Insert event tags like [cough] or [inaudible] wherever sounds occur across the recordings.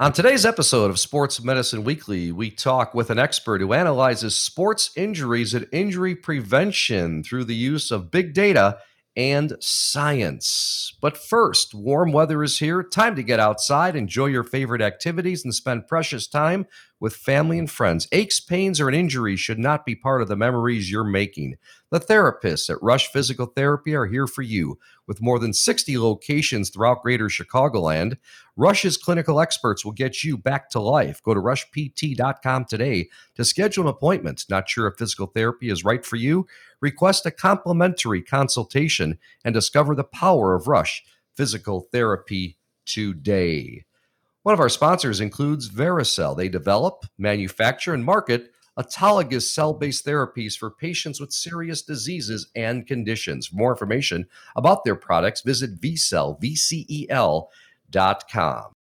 On today's episode of Sports Medicine Weekly, we talk with an expert who analyzes sports injuries and injury prevention through the use of big data and science. But first, warm weather is here. Time to get outside, enjoy your favorite activities, and spend precious time with family and friends. Aches, pains, or an injury should not be part of the memories you're making. The therapists at Rush Physical Therapy are here for you. With more than 60 locations throughout greater Chicagoland, Rush's clinical experts will get you back to life. Go to rushpt.com today to schedule an appointment. Not sure if physical therapy is right for you? Request a complimentary consultation and discover the power of Rush Physical Therapy today. One of our sponsors includes Vericel. They develop, manufacture, and market autologous cell based therapies for patients with serious diseases and conditions. For more information about their products, visit vcel, V-C-E-L, dot com.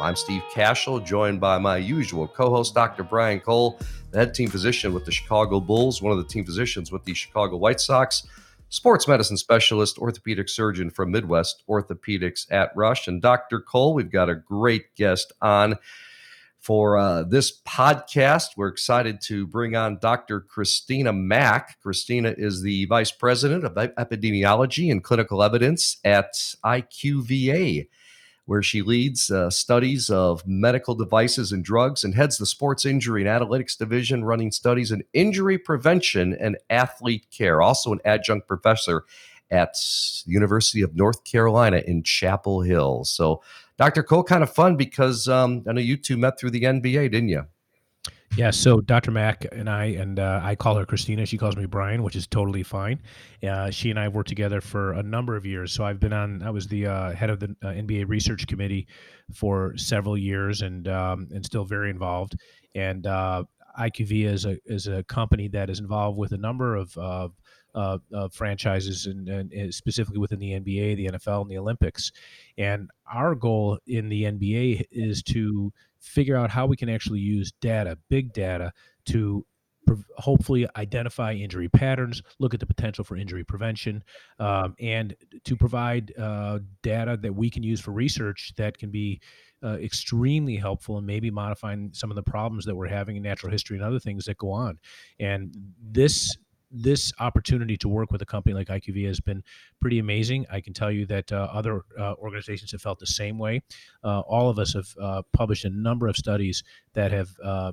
I'm Steve Cashel, joined by my usual co host, Dr. Brian Cole, the head team physician with the Chicago Bulls, one of the team physicians with the Chicago White Sox, sports medicine specialist, orthopedic surgeon from Midwest Orthopedics at Rush. And Dr. Cole, we've got a great guest on for uh, this podcast. We're excited to bring on Dr. Christina Mack. Christina is the Vice President of Epidemiology and Clinical Evidence at IQVIA where she leads uh, studies of medical devices and drugs and heads the sports injury and analytics division, running studies in injury prevention and athlete care. Also, an adjunct professor at the University of North Carolina in Chapel Hill. So, Dr. Cole, kind of fun because um, I know you two met through the NBA, didn't you? Yeah, so Dr. Mack and I, and uh, I call her Christina. She calls me Brian, which is totally fine. Uh, she and I have worked together for a number of years. So I've been on. I was the uh, head of the uh, NBA research committee for several years, and um, and still very involved. And uh, IQV is a is a company that is involved with a number of uh, franchises and, and, specifically within the NBA, the NFL, and the Olympics. And our goal in the NBA is to figure out how we can actually use data, big data, to hopefully identify injury patterns, look at the potential for injury prevention, um, and to provide uh, data that we can use for research that can be uh, extremely helpful in maybe modifying some of the problems that we're having in natural history and other things that go on. And this this opportunity to work with a company like IQV has been pretty amazing. I can tell you that uh, other uh, organizations have felt the same way. Uh, all of us have uh, published a number of studies that have uh,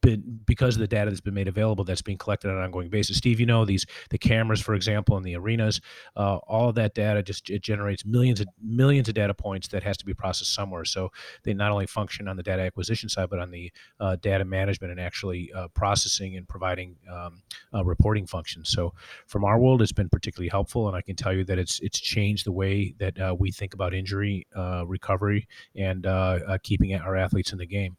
been because of the data that's been made available that's being collected on an ongoing basis. Steve, you know these the cameras, for example, in the arenas, uh, all of that data just it generates millions of millions of data points that has to be processed somewhere. So they not only function on the data acquisition side, but on the uh, data management and actually uh, processing and providing um, uh, reporting functions. So from our world, it's been particularly helpful, and I can tell you that it's it's changed the way that uh, we think about injury uh, recovery and keeping our athletes in the game.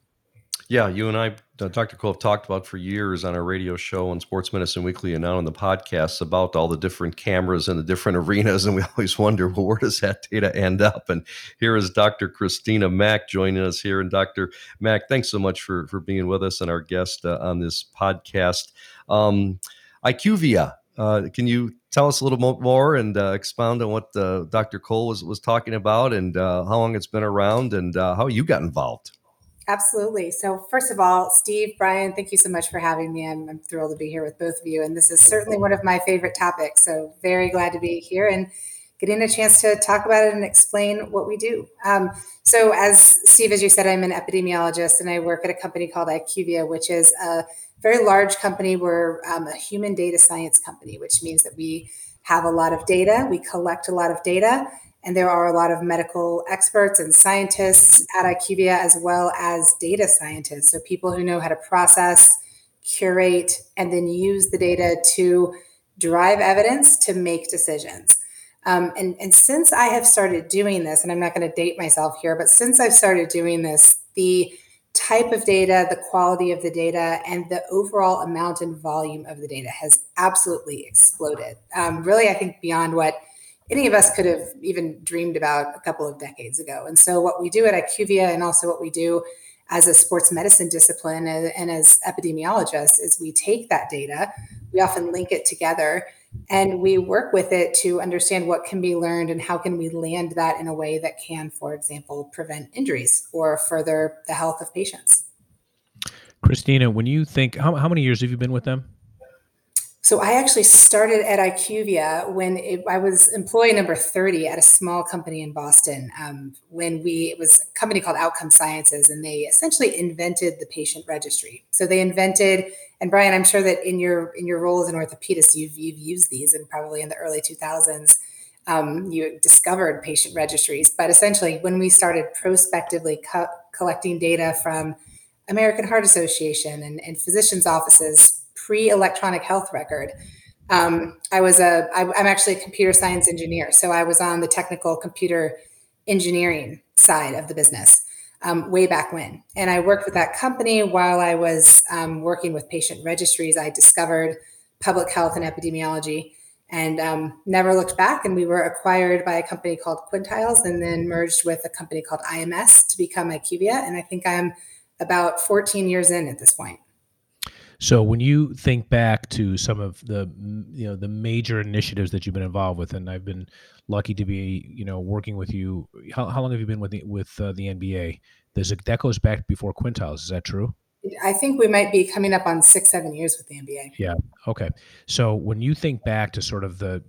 Yeah, you and I, Dr. Cole, have talked about for years on our radio show on Sports Medicine Weekly and now on the podcasts about all the different cameras and the different [laughs] arenas. And we always wonder, well, where does that data end up? And here is Dr. Christina Mack joining us here. And Dr. Mack, thanks so much for, for being with us and our guest uh, on this podcast. Um, IQVIA, uh, can you tell us a little more and uh, expound on what uh, Dr. Cole was, was talking about and uh, how long it's been around and uh, how you got involved? Absolutely. So, first of all, Steve, Brian, thank you so much for having me. I'm, I'm, thrilled to be here with both of you. And this is certainly one of my favorite topics. So, very glad to be here and getting a chance to talk about it and explain what we do. Um, so, as Steve, as you said, I'm an epidemiologist and I work at a company called IQVIA, which is a very large company. We're um, a human data science company, which means that we have a lot of data, we collect a lot of data and there are a lot of medical experts and scientists at IQVIA, as well as data scientists. So, people who know how to process, curate, and then use the data to drive evidence to make decisions. Um, and, and since I have started doing this, and I'm not going to date myself here, but since I've started doing this, the type of data, the quality of the data, and the overall amount and volume of the data has absolutely exploded. Um, really, I think beyond what any of us could have even dreamed about a couple of decades ago. And so, what we do at IQVIA and also what we do as a sports medicine discipline and, as epidemiologists is we take that data, we often link it together, and we work with it to understand what can be learned and how can we land that in a way that can, for example, prevent injuries or further the health of patients. Christina, when you think, how, how many years have you been with them? So I actually started at IQVIA when it, I was employee number 30 at a small company in Boston. Um, when we, it was a company called Outcome Sciences, and they essentially invented the patient registry. So they invented, and Brian, I'm sure that in your in your role as an orthopedist, you've you've used these, and probably in the early 2000s, um, you discovered patient registries. But essentially, when we started prospectively co- collecting data from American Heart Association and, and physicians' offices pre-electronic health record. Um, I was a I, I'm actually a computer science engineer, so I was on the technical computer engineering side of the business um, way back when, and I worked with that company while I was um, working with patient registries. I discovered public health and epidemiology, and um, never looked back. And we were acquired by a company called Quintiles, and then merged with a company called IMS to become IQVIA. And I think I'm about 14 years in at this point. So when you think back to some of the you know the major initiatives that you've been involved with, and I've been lucky to be you know working with you. How, how long have you been with the, with uh, the NBA? There's a, that goes back before Quintiles. Is that true? I think we might be coming up on six, seven years with the NBA. Yeah. Okay. So when you think back to sort of the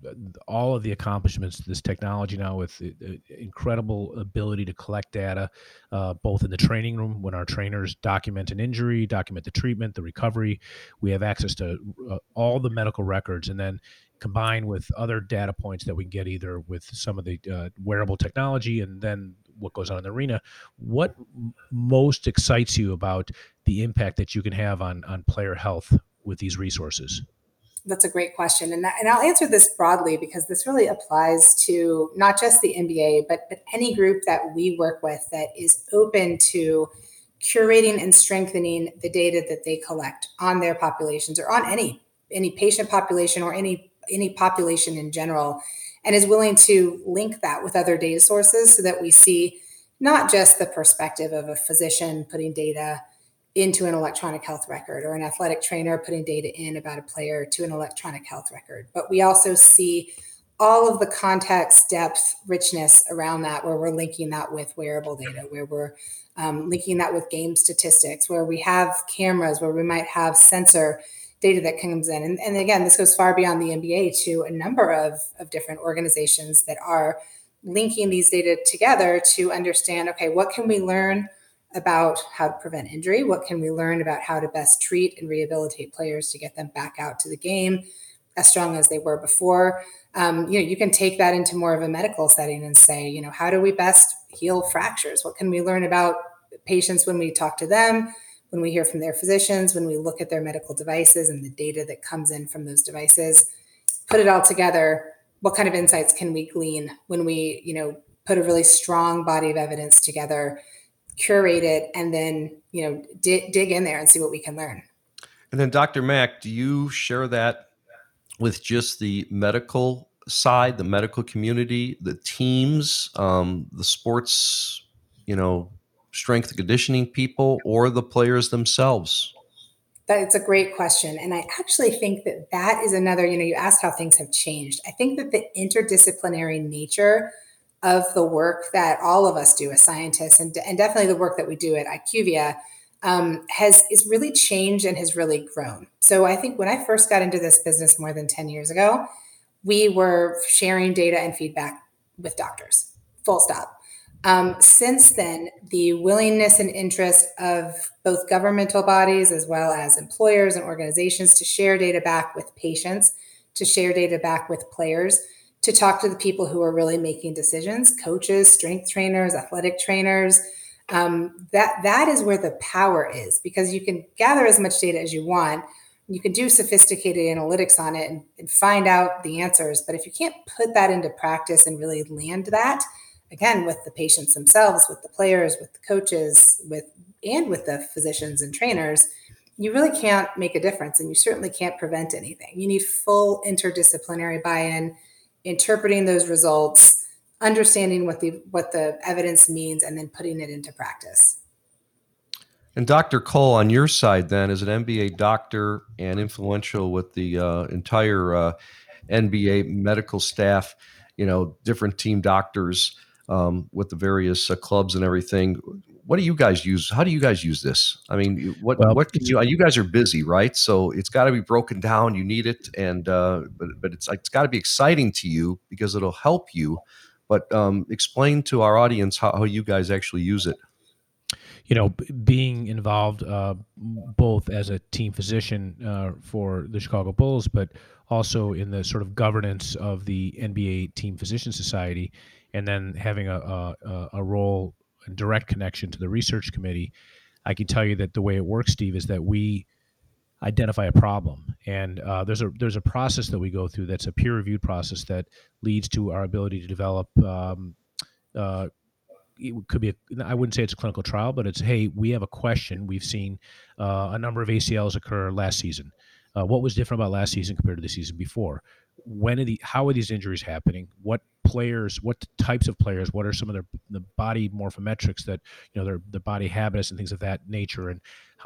all of the accomplishments, this technology now with incredible ability to collect data, uh, both in the training room when our trainers document an injury, document the treatment, the recovery, we have access to uh, all the medical records, and then combined with other data points that we can get either with some of the uh, wearable technology and then what goes on in the arena. What most excites you about the impact that you can have on on player health with these resources? That's a great question, and that, and I'll answer this broadly because this really applies to not just the NBA, but but any group that we work with that is open to curating and strengthening the data that they collect on their populations or on any any patient population or any any population in general and is willing to link that with other data sources so that we see not just the perspective of a physician putting data into an electronic health record or an athletic trainer putting data in about a player to an electronic health record, but we also see all of the context, depth, richness around that, where we're linking that with wearable data, where we're um, linking that with game statistics, where we have cameras, where we might have sensor data that comes in. And, and again, this goes far beyond the NBA to a number of, of different organizations that are linking these data together to understand okay, what can we learn about how to prevent injury? What can we learn about how to best treat and rehabilitate players to get them back out to the game as strong as they were before? Um, you know, you can take that into more of a medical setting and say, you know, how do we best heal fractures? What can we learn about patients when we talk to them? When we hear from their physicians, when we look at their medical devices and the data that comes in from those devices, put it all together, what kind of insights can we glean when we, you know, put a really strong body of evidence together, curate it, and then, you know, dig, dig in there and see what we can learn. And then, Dr. Mack, do you share that with just the medical side, the medical community, the teams, um, the sports, you know, strength conditioning people or the players themselves? That's a great question. And I actually think that that is another, you know, you asked how things have changed. I think that the interdisciplinary nature of the work that all of us do as scientists and, and definitely the work that we do at IQVIA um, has is really changed and has really grown. So I think when I first got into this business more than 10 years ago, we were sharing data and feedback with doctors, full stop. Um, since then, the willingness and interest of both governmental bodies as well as employers and organizations to share data back with patients, to share data back with players, to talk to the people who are really making decisions coaches, strength trainers, athletic trainers. Um, that that is where the power is because you can gather as much data as you want you can do sophisticated analytics on it and, and, find out the answers but if you can't put that into practice and really land that again with the patients themselves with the players with the coaches with and with the physicians and trainers you really can't make a difference and you certainly can't prevent anything you need full interdisciplinary buy-in interpreting those results understanding what the what the evidence means and then putting it into practice and Dr. Cole, on your side, then, as an NBA doctor and influential with the uh, entire uh, NBA medical staff, you know, different team doctors um, with the various uh, clubs and everything. What do you guys use? How do you guys use this? I mean, what well, what can you? You guys are busy, right? So it's got to be broken down. You need it, and uh, but but it's it's got to be exciting to you because it'll help you. But um, explain to our audience how, how you guys actually use it you know, being involved uh, both as a team physician uh, for the Chicago Bulls, but also in the sort of governance of the NBA Team Physician Society, and then having a, a, a role, a direct connection to the research committee, I can tell you that the way it works, Steve, is that we identify a problem, and uh, there's a there's a process that we go through that's a peer reviewed process that leads to our ability to develop. Um, uh, it could be a, I wouldn't say it's a clinical trial, but it's hey, we have a question. We've seen uh, a number of ACLs occur last season. Uh, what was different about last season compared to the season before? When are the how are these injuries happening? What players, what types of players, what are some of their the body morphometrics that you know their the body habits and things of that nature, and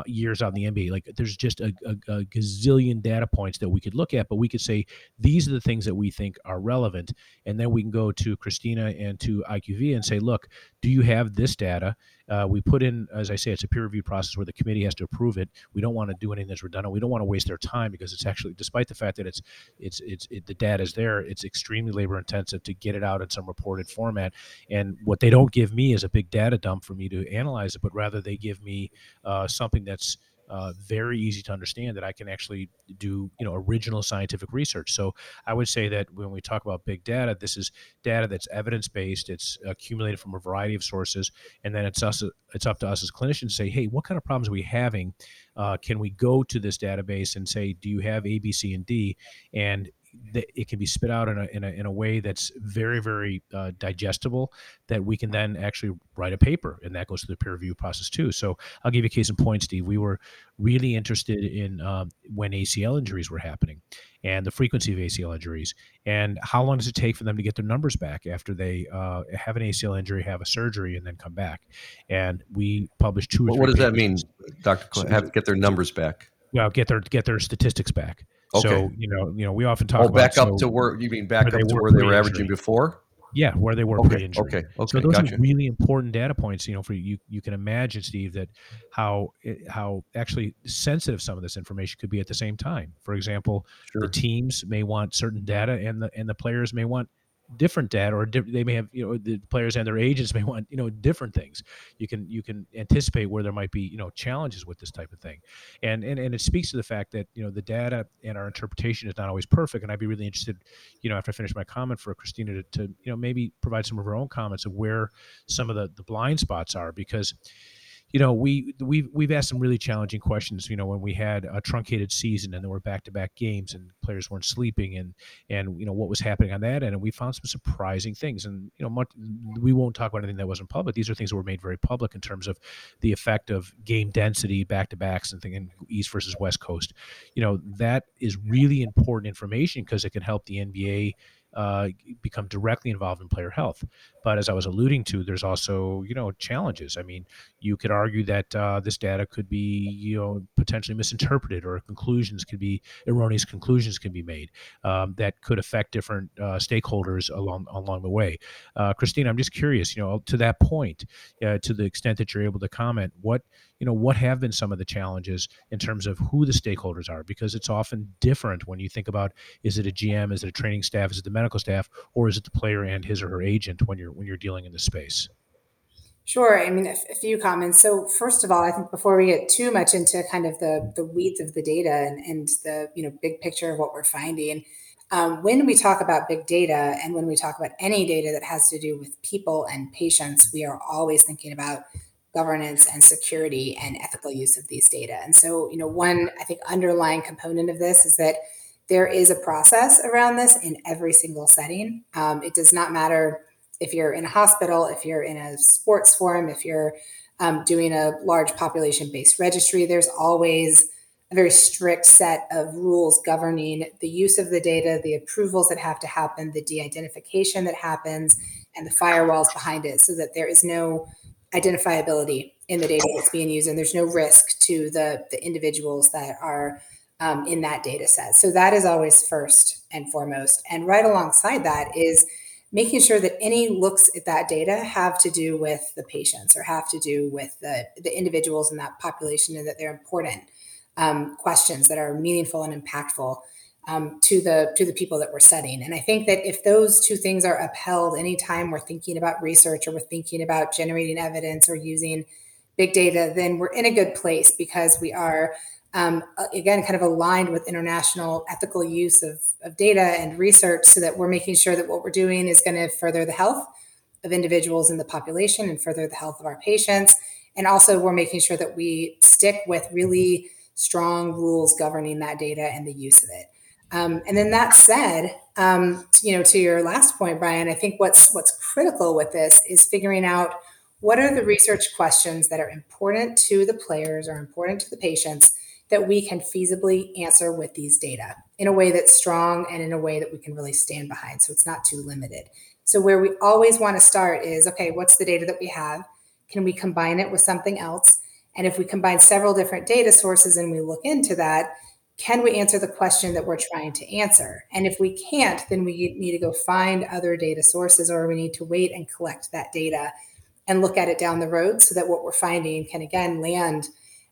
years on the NBA. Like there's just a, a, a, gazillion data points that we could look at, but we could say these are the things that we think are relevant, and then we can go to Christina and to IQV and say, look, do you have this data? Uh, we put in, as I say, it's a peer review process where the committee has to approve it. We don't want to do anything that's redundant. We don't want to waste their time because it's actually, despite the fact that it's it's it's it, the data is there, it's extremely labor intensive to get it out in some reported format. And what they don't give me is a big data dump for me to analyze it, but rather they give me uh, something that's uh, very easy to understand that I can actually do you know original scientific research. So I would say that when we talk about big data, this is data that's evidence based. It's accumulated from a variety of sources, and then it's us it's up to us as clinicians to say, hey, what kind of problems are we having? Uh, can we go to this database and say, do you have A, B, C, and D? And that it can be spit out in a, in a, in a way that's very very uh, digestible that we can then actually write a paper and that goes through the peer review process too. So i'll give you a case in point steve. We were really interested in um, when acl injuries were happening and the frequency of acl injuries and how long does it take for them to get their numbers back after they uh, have an acl injury have a surgery and then come back? And we published two what, what does papers. that mean dr so, have to get their numbers back? Well get their get their statistics back Okay. So you know, you know, we often talk. Oh, about, back up so to where you mean back up to where they were averaging before. Yeah, where they were okay, pre-injury. Okay, okay, so those gotcha. are really important data points. You know, for you, you can imagine, Steve, that how how actually sensitive some of this information could be at the same time. For example, sure. the teams may want certain data, and the and the players may want different data or di- they may have you know the players and their agents [laughs] may want you know different things. You can you can anticipate where there might be you know challenges with this type of thing. And and, and it speaks to the fact that you know the data and our interpretation is not always perfect and i'd be really interested you know after i finish my comment for christina to, to you know maybe provide some of her own comments of where some of the the blind spots are because you know, we we've we've asked some really challenging questions. You know, when we had a truncated season and there were back-to-back games and players weren't sleeping, and and you know what was happening on that end, and we found some surprising things. And you know, much, we won't talk about anything that wasn't public. These are things that were made very public in terms of the effect of game density, back-to-backs, and thinking East versus West Coast. You know, that is really important information because it can help the NBA uh, become directly involved in player health. But as I was alluding to, there's also you know challenges. I mean, you could argue that uh, this data could be you know potentially misinterpreted, or conclusions could be erroneous conclusions can be made um, that could affect different uh, stakeholders along along the way. Uh, Christina, I'm just curious, you know, to that point, uh, to the extent that you're able to comment, what you know what have been some of the challenges in terms of who the stakeholders are because it's often different when you think about is it a gm is it a training staff is it the medical staff or is it the player and his or her agent when you're when you're dealing in this space Sure. I mean, a, few comments. So, first of all, I think before we get too much into kind of the the weeds of the data and, and the you know big picture of what we're finding, um, when we talk about big data and when we talk about any data that has to do with people and patients, we are always thinking about governance and security and ethical use of these data. And so, you know, one I think underlying component of this is that there is a process around this in every single setting. Um, it does not matter if you're in a hospital, if you're in a sports forum, if you're um, doing a large population based registry, there's always a very strict set of rules governing the use of the data, the approvals that have to happen, the de identification that happens, and the firewalls behind it so that there is no identifiability in the data that's being used and there's no risk to the, the individuals that are um, in that data set. So that is always first and foremost. And right alongside that is making sure that any looks at that data have to do with the patients or have to do with the, the individuals in that population and that they're important um, questions that are meaningful and impactful um, to the to the people that we're studying. And I think that if those two things are upheld anytime we're thinking about research or we're thinking about generating evidence or using big data, then we're in a good place because we are um, again kind of aligned with international ethical use of, of data and research so that we're making sure that what we're doing is going to further the health of individuals in the population and further the health of our patients. And also we're making sure that we stick with really strong rules governing that data and the use of it. Um, and then that said um, you know to your last point brian i think what's what's critical with this is figuring out what are the research questions that are important to the players or important to the patients that we can feasibly answer with these data in a way that's strong and in a way that we can really stand behind. So it's not too limited. So, where we always want to start is okay, what's the data that we have? Can we combine it with something else? And if we combine several different data sources and we look into that, can we answer the question that we're trying to answer? And if we can't, then we need to go find other data sources or we need to wait and collect that data and look at it down the road so that what we're finding can again land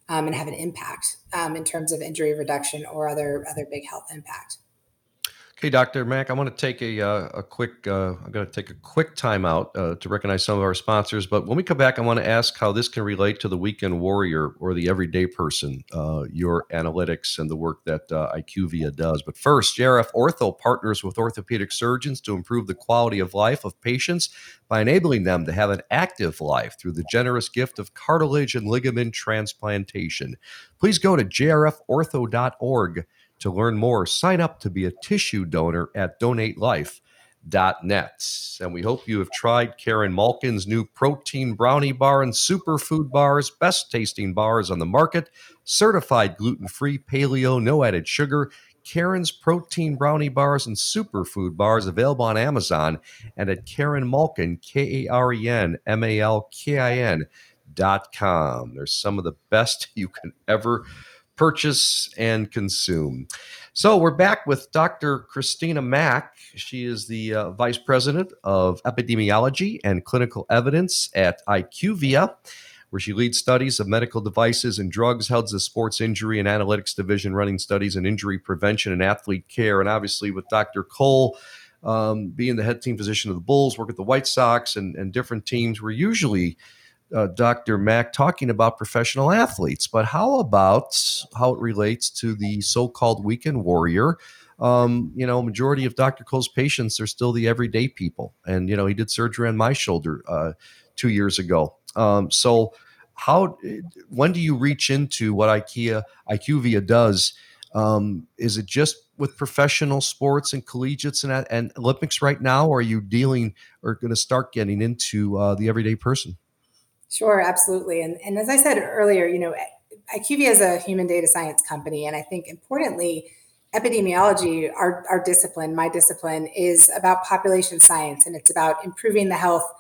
um, and have an impact um, in terms of injury reduction or other other big health impact. Okay, Dr. Mack, I want to take a, uh, a quick, uh, I'm going to take a quick timeout uh, to recognize some of our sponsors. But when we come back, I want to ask how this can relate to the weekend warrior or the everyday person, uh, your analytics and the work that uh, IQVIA does. But first, JRF Ortho partners with orthopedic surgeons to improve the quality of life of patients by enabling them to have an active life through the generous gift of cartilage and ligament transplantation. Please go to jrfortho.org to learn more, sign up to be a tissue donor at donatelife.net. And we hope you have tried Karen Malkin's new protein brownie bar and superfood bars, best tasting bars on the market, certified gluten free, paleo, no added sugar. Karen's protein brownie bars and superfood bars available on Amazon and at Karen Malkin, K A R E N M A L K I N dot com. There's some of the best [laughs] you can ever purchase and consume. So we're back with Dr. Christina Mack. She is the uh, Vice President of Epidemiology and Clinical Evidence at IQVIA, where she leads studies of medical devices and drugs, heads the Sports Injury and Analytics Division, running studies in injury prevention and athlete care. And obviously, with Dr. Cole um, being the head team physician of the Bulls, work at the White Sox and, and different teams, we're usually – uh, Dr. Mack talking about professional athletes, but how about how it relates to the so-called weekend warrior? Um, you know, majority of Dr. Cole's patients are still the everyday people, and you know, he did surgery on my shoulder uh, two years ago. Um, so, how when do you reach into what IKEA IQVIA does? Um, is it just with professional sports and collegiates and, and Olympics right now, or are you dealing or going to start getting into uh, the everyday person? Sure, absolutely. And, and as I said earlier, you know, IQVIA is a human data science company. And I think importantly, epidemiology, our, our discipline, my discipline, is about population science and it's about improving the health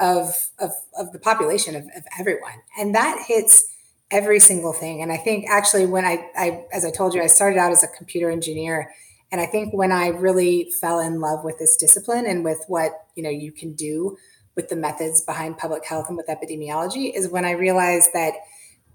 of, of, of the population, of, of everyone. And that hits every single thing. And I think actually when I, I, as I told you, I started out as a computer engineer. And I think when I really fell in love with this discipline and with what, you know, you can do with the methods behind public health and with epidemiology is when I realized that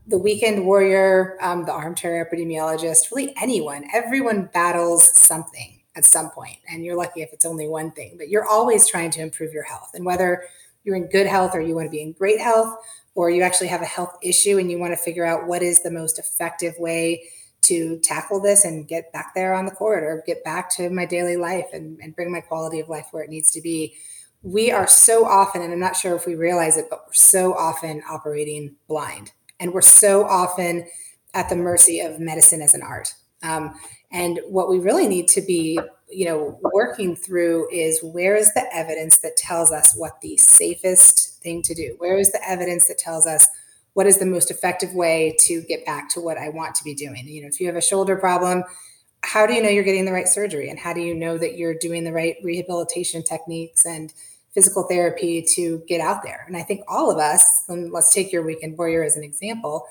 the weekend warrior, um, the armchair epidemiologist, really anyone, everyone battles something at some point. And you're lucky if it's only one thing, but you're always trying to improve your health. And whether you're in good health or you want to be in great health, or you actually have a health issue and you want to figure out what is the most effective way to tackle this and get back there on the court or get back to my daily life and, and bring my quality of life where it needs to be we are so often, and I'm not sure if we realize it, but we're so often operating blind. And we're so often at the mercy of medicine as an art. Um, and what we really need to be, you know, working through is where is the evidence that tells us what the safest thing to do? Where is the evidence that tells us what is the most effective way to get back to what I want to be doing? You know, if you have a shoulder problem, how do you know you're getting the right surgery? And how do you know that you're doing the right rehabilitation techniques and physical therapy to get out there? And i think all of us and let's take your weekend warrior as an example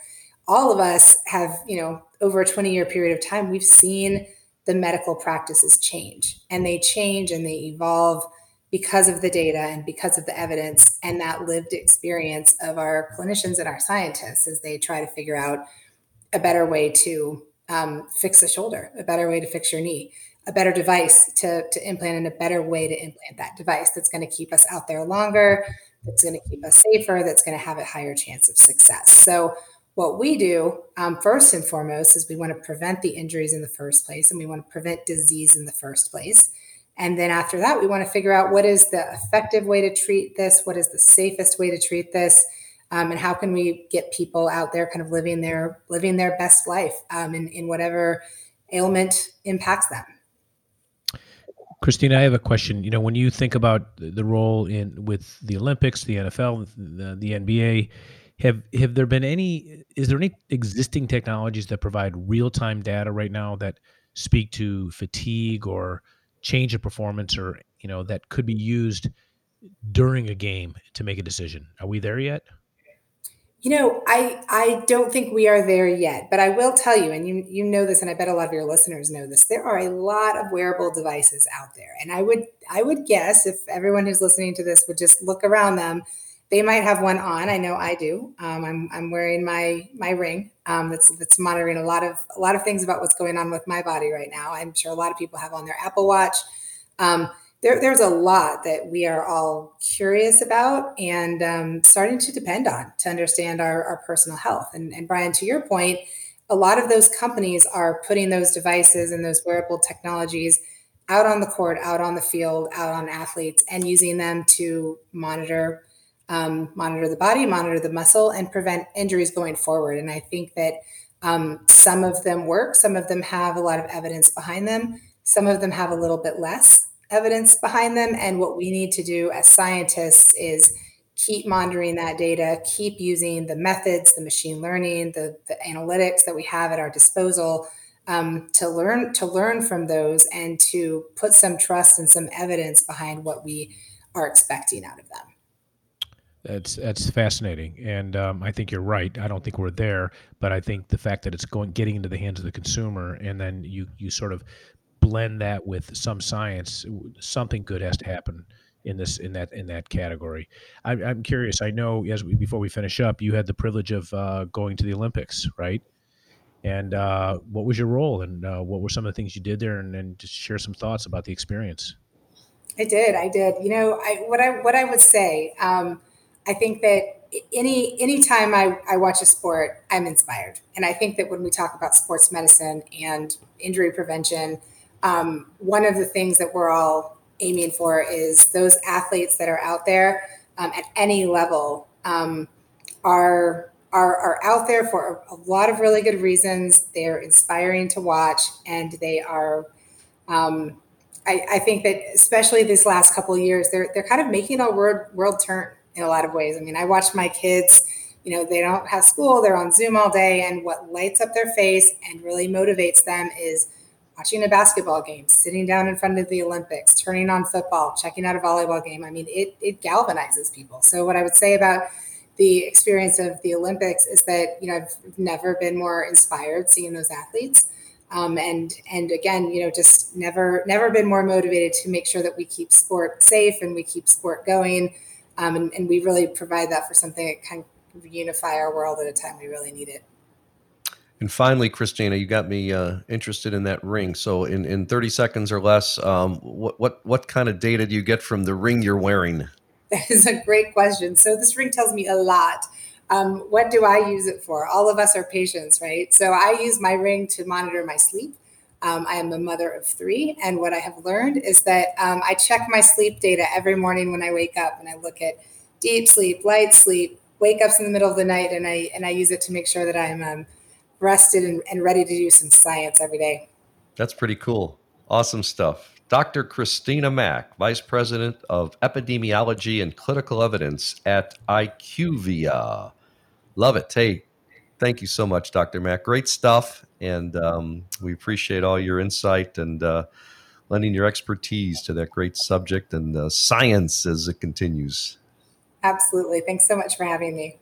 all of us have, you know, over a 20 year period of time, we've seen the medical practices change. And they change and they evolve because of the data and because of the evidence and that lived experience of our clinicians and our scientists as they try to figure out a better way to um, fix a shoulder, a better way to fix your knee, a better device to, to implant, and a better way to implant that device that's going to keep us out there longer, that's going to keep us safer, that's going to have a higher chance of success. So, what we do um, first and foremost is we want to prevent the injuries in the first place and we want to prevent disease in the first place. And then after that, we want to figure out what is the effective way to treat this, what is the safest way to treat this, um, and how can we get people out there kind of living their living their best life um, in, in whatever ailment impacts them. Christina, I have a question. You know, when you think about the role in with the Olympics, the NFL, the, the NBA, have have there been any? Is there any existing technologies that provide real time data right now that speak to fatigue or change of performance, or you know, that could be used during a game to make a decision? Are we there yet? You know, I I don't think we are there yet, but I will tell you, and you you know this, and I bet a lot of your listeners know this. There are a lot of wearable devices out there, and I would I would guess if everyone who's listening to this would just look around them, they might have one on. I know I do. Um, I'm I'm wearing my my ring um, that's that's monitoring a lot of a lot of things about what's going on with my body right now. I'm sure a lot of people have on their Apple Watch. Um, there, there's a lot that we are all curious about and um, starting to depend on to understand our, our personal health. And, and Brian, to your point, a lot of those companies are putting those devices and those wearable technologies out on the court, out on the field, out on athletes, and using them to monitor um, monitor the body, monitor the muscle, and prevent injuries going forward. And I think that um, some of them work, some of them have a lot of evidence behind them, some of them have a little bit less evidence behind them. And what we need to do as scientists is keep monitoring that data, keep using the methods, the machine learning, the, the analytics that we have at our disposal um, to learn to learn from those and to put some trust and some evidence behind what we are expecting out of them. That's that's fascinating, and um, I think you're right. I don't think we're there, but I think the fact that it's going getting into the hands of the consumer, and then you you sort of blend that with some science, something good has to happen in this in that in that category. I, I'm curious. I know as we, before we finish up, you had the privilege of uh, going to the Olympics, right? And uh, what was your role, and uh, what were some of the things you did there, and, and just share some thoughts about the experience. I did. I did. You know, I, what I what I would say. Um, I think that any anytime I, I watch a sport, I'm inspired, and I think that when we talk about sports medicine and injury prevention um, one of the things that we're all aiming for is those athletes that are out there um, at any level um, are, are are out there for a, lot of really good reasons. They're inspiring to watch, and they are. Um, I, I, think that especially this last couple of years, they're they're kind of making a world world turn in a lot of ways. I mean, I watch my kids. You know, they don't have school; they're on Zoom all day, and what lights up their face and really motivates them is watching a basketball game, sitting down in front of the Olympics, turning on football, checking out a volleyball game. I mean, it, it galvanizes people. So, what I would say about the experience of the Olympics is that, you know, I've never been more inspired seeing those athletes. Um, and and again, you know, just never never been more motivated to make sure that we keep sport safe and we keep sport going, um, and, and we really provide that for something that can unify our world at a time we really need it. And finally, Christina, you got me uh, interested in that ring. So, in, in 30 seconds or less, um, what, what, what kind of data do you get from the ring you're wearing? [laughs] That is a great question. So, this ring tells me a lot. Um, what do I use it for? All of us are patients, right? So, I use my ring to monitor my sleep. Um, I am a mother of three, and what I have learned is that um, I check my sleep data every morning when I wake up, and I look at deep sleep, light sleep, wake ups in the middle of the night, and I and I use it to make sure that I'm um, rested and, and ready to do some science every day. That's pretty cool. Awesome stuff. Dr. Christina Mack, Vice President of Epidemiology and Clinical Evidence at IQVIA. Love it. Hey, thank you so much, Dr. Mack. Great stuff. And um, we appreciate all your insight and uh, lending your expertise to that great subject and uh, science as it continues. Absolutely. Thanks so much for having me.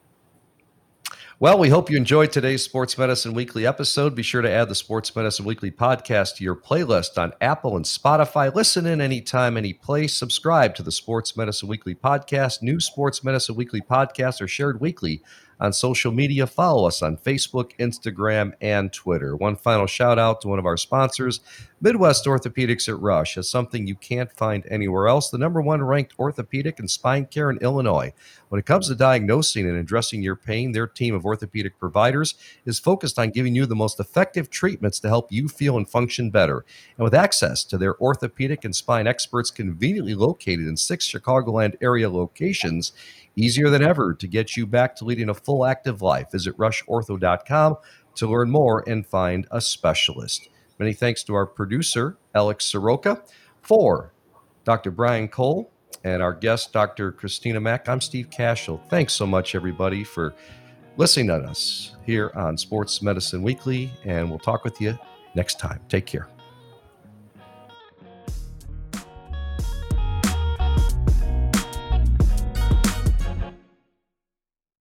Well, we hope you enjoyed today's Sports Medicine Weekly episode. Be sure to add the Sports Medicine Weekly podcast to your playlist on Apple and Spotify. Listen in anytime, any place. Subscribe to the Sports Medicine Weekly podcast, new Sports Medicine Weekly podcast, are shared weekly on social media. Follow us on Facebook, Instagram, and Twitter. One final shout out to one of our sponsors, Midwest Orthopedics at Rush, as something you can't find anywhere else. The number one ranked orthopedic and spine care in Illinois. When it comes to diagnosing and addressing your pain, their team of orthopedic providers is focused on giving you the most effective treatments to help you feel and function better. And with access to their orthopedic and spine experts conveniently located in six Chicagoland area locations, easier than ever to get you back to leading a full active life. Visit rushortho.com to learn more and find a specialist. Many thanks to our producer, Alex Soroka, for Dr. Brian Cole and our guest, Dr. Christina Mack. I'm Steve Cashel. Thanks so much, everybody, for listening to us here on Sports Medicine Weekly, and we'll talk with you next time. Take care.